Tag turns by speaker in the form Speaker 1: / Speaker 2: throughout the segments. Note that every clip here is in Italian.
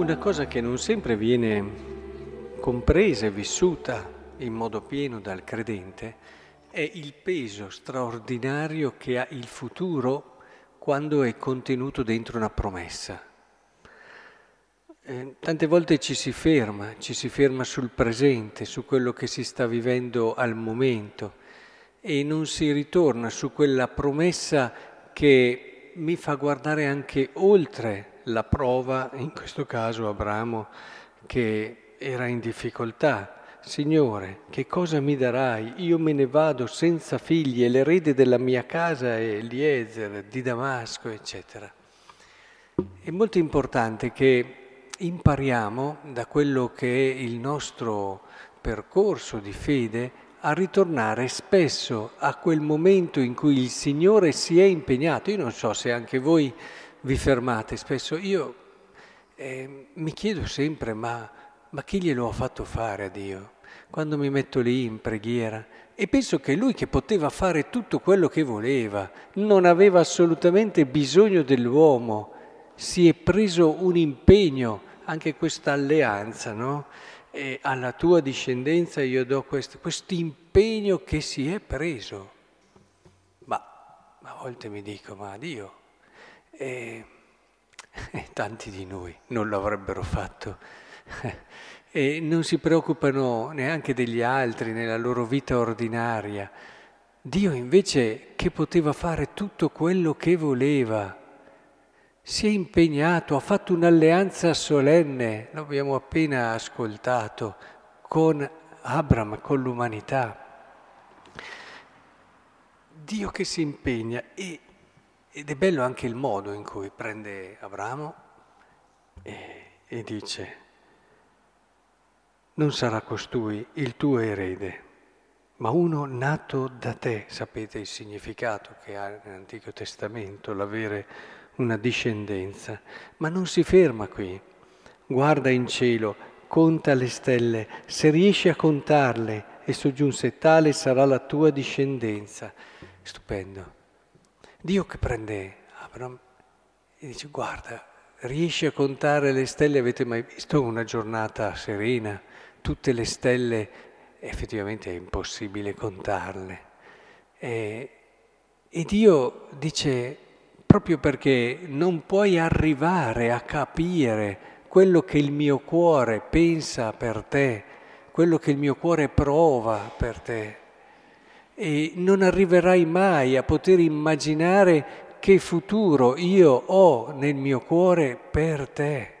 Speaker 1: una cosa che non sempre viene compresa e vissuta in modo pieno dal credente è il peso straordinario che ha il futuro quando è contenuto dentro una promessa. Eh, tante volte ci si ferma, ci si ferma sul presente, su quello che si sta vivendo al momento e non si ritorna su quella promessa che mi fa guardare anche oltre la prova, in questo caso Abramo, che era in difficoltà. Signore, che cosa mi darai? Io me ne vado senza figli e l'erede della mia casa è Eliezer di Damasco, eccetera. È molto importante che impariamo da quello che è il nostro percorso di fede a ritornare spesso a quel momento in cui il Signore si è impegnato. Io non so se anche voi vi fermate spesso, io eh, mi chiedo sempre ma, ma chi glielo ha fatto fare a Dio? Quando mi metto lì in preghiera e penso che lui che poteva fare tutto quello che voleva, non aveva assolutamente bisogno dell'uomo, si è preso un impegno anche questa alleanza, no? E alla tua discendenza io do questo impegno che si è preso. Ma a volte mi dico, ma Dio, e, e tanti di noi non lo avrebbero fatto. e non si preoccupano neanche degli altri nella loro vita ordinaria. Dio invece che poteva fare tutto quello che voleva si è impegnato, ha fatto un'alleanza solenne, l'abbiamo appena ascoltato, con Abram, con l'umanità. Dio che si impegna e, ed è bello anche il modo in cui prende Abramo e, e dice, non sarà costui il tuo erede, ma uno nato da te, sapete il significato che ha nell'Antico Testamento, l'avere una discendenza, ma non si ferma qui. Guarda in cielo, conta le stelle, se riesci a contarle, e soggiunse tale sarà la tua discendenza. Stupendo. Dio che prende Abram e dice guarda, riesci a contare le stelle, avete mai visto una giornata serena? Tutte le stelle effettivamente è impossibile contarle. E, e Dio dice proprio perché non puoi arrivare a capire quello che il mio cuore pensa per te, quello che il mio cuore prova per te. E non arriverai mai a poter immaginare che futuro io ho nel mio cuore per te.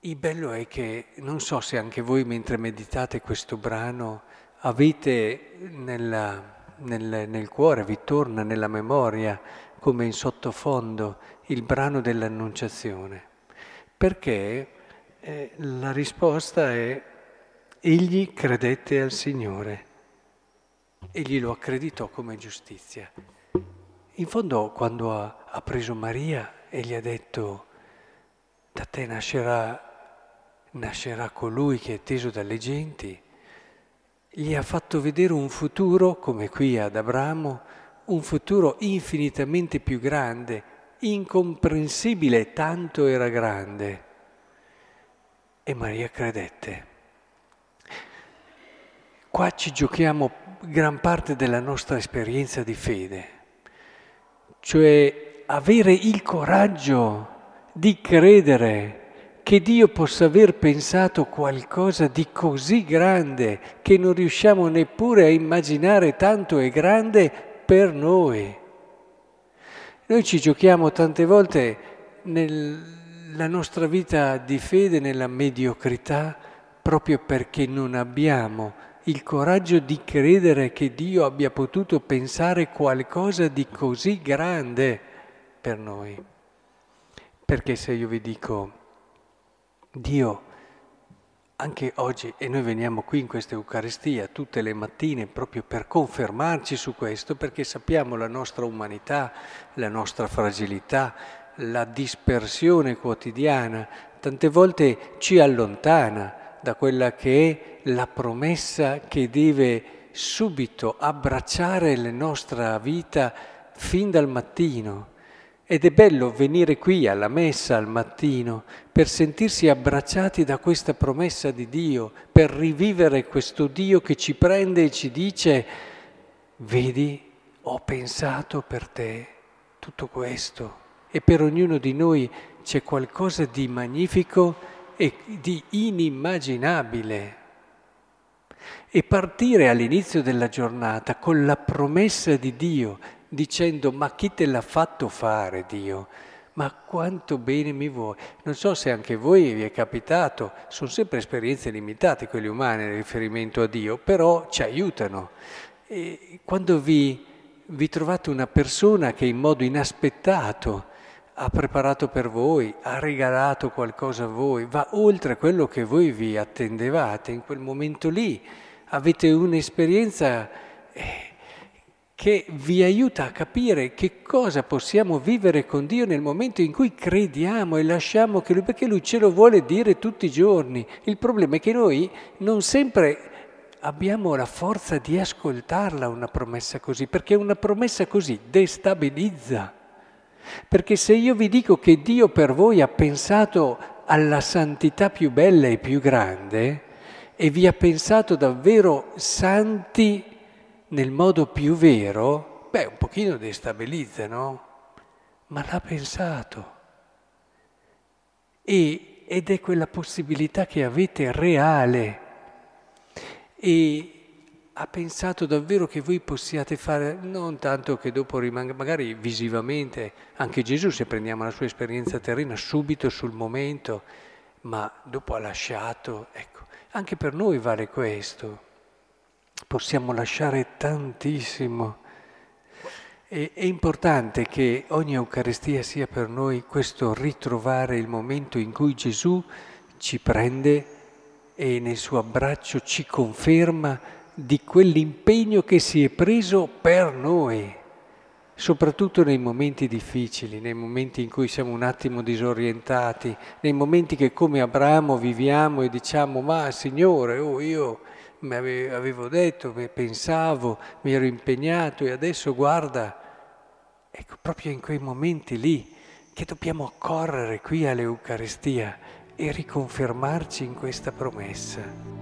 Speaker 1: Il bello è che non so se anche voi mentre meditate questo brano avete nella nel, nel cuore, vi torna nella memoria come in sottofondo il brano dell'Annunciazione, perché eh, la risposta è egli credette al Signore, egli lo accreditò come giustizia. In fondo quando ha, ha preso Maria e gli ha detto da te nascerà, nascerà colui che è teso dalle genti, gli ha fatto vedere un futuro, come qui ad Abramo, un futuro infinitamente più grande, incomprensibile, tanto era grande. E Maria credette. Qua ci giochiamo gran parte della nostra esperienza di fede, cioè avere il coraggio di credere che Dio possa aver pensato qualcosa di così grande che non riusciamo neppure a immaginare tanto è grande per noi. Noi ci giochiamo tante volte nella nostra vita di fede, nella mediocrità, proprio perché non abbiamo il coraggio di credere che Dio abbia potuto pensare qualcosa di così grande per noi. Perché se io vi dico Dio anche oggi, e noi veniamo qui in questa Eucaristia tutte le mattine proprio per confermarci su questo, perché sappiamo la nostra umanità, la nostra fragilità, la dispersione quotidiana, tante volte ci allontana da quella che è la promessa che deve subito abbracciare la nostra vita fin dal mattino Ed è bello venire qui alla messa al mattino per sentirsi abbracciati da questa promessa di Dio, per rivivere questo Dio che ci prende e ci dice, vedi, ho pensato per te tutto questo e per ognuno di noi c'è qualcosa di magnifico e di inimmaginabile. E partire all'inizio della giornata con la promessa di Dio, dicendo ma chi te l'ha fatto fare Dio? Ma quanto bene mi vuoi? Non so se anche voi vi è capitato, sono sempre esperienze limitate quelle umane in riferimento a Dio, però ci aiutano. E quando vi, vi trovate una persona che in modo inaspettato ha preparato per voi, ha regalato qualcosa a voi, va oltre quello che voi vi attendevate in quel momento lì, avete un'esperienza... Eh, che vi aiuta a capire che cosa possiamo vivere con Dio nel momento in cui crediamo e lasciamo che Lui, perché Lui ce lo vuole dire tutti i giorni. Il problema è che noi non sempre abbiamo la forza di ascoltarla una promessa così, perché una promessa così destabilizza. Perché se io vi dico che Dio per voi ha pensato alla santità più bella e più grande e vi ha pensato davvero santi, nel modo più vero, beh, un pochino destabilizza, no? Ma l'ha pensato. E, ed è quella possibilità che avete reale. E ha pensato davvero che voi possiate fare, non tanto che dopo rimanga, magari visivamente, anche Gesù, se prendiamo la sua esperienza terrena, subito sul momento, ma dopo ha lasciato, ecco, anche per noi vale questo possiamo lasciare tantissimo. E, è importante che ogni Eucaristia sia per noi questo ritrovare il momento in cui Gesù ci prende e nel suo abbraccio ci conferma di quell'impegno che si è preso per noi, soprattutto nei momenti difficili, nei momenti in cui siamo un attimo disorientati, nei momenti che come Abramo viviamo e diciamo ma Signore, oh io mi avevo detto, pensavo, mi ero impegnato e adesso guarda, ecco proprio in quei momenti lì che dobbiamo correre qui all'Eucaristia e riconfermarci in questa promessa.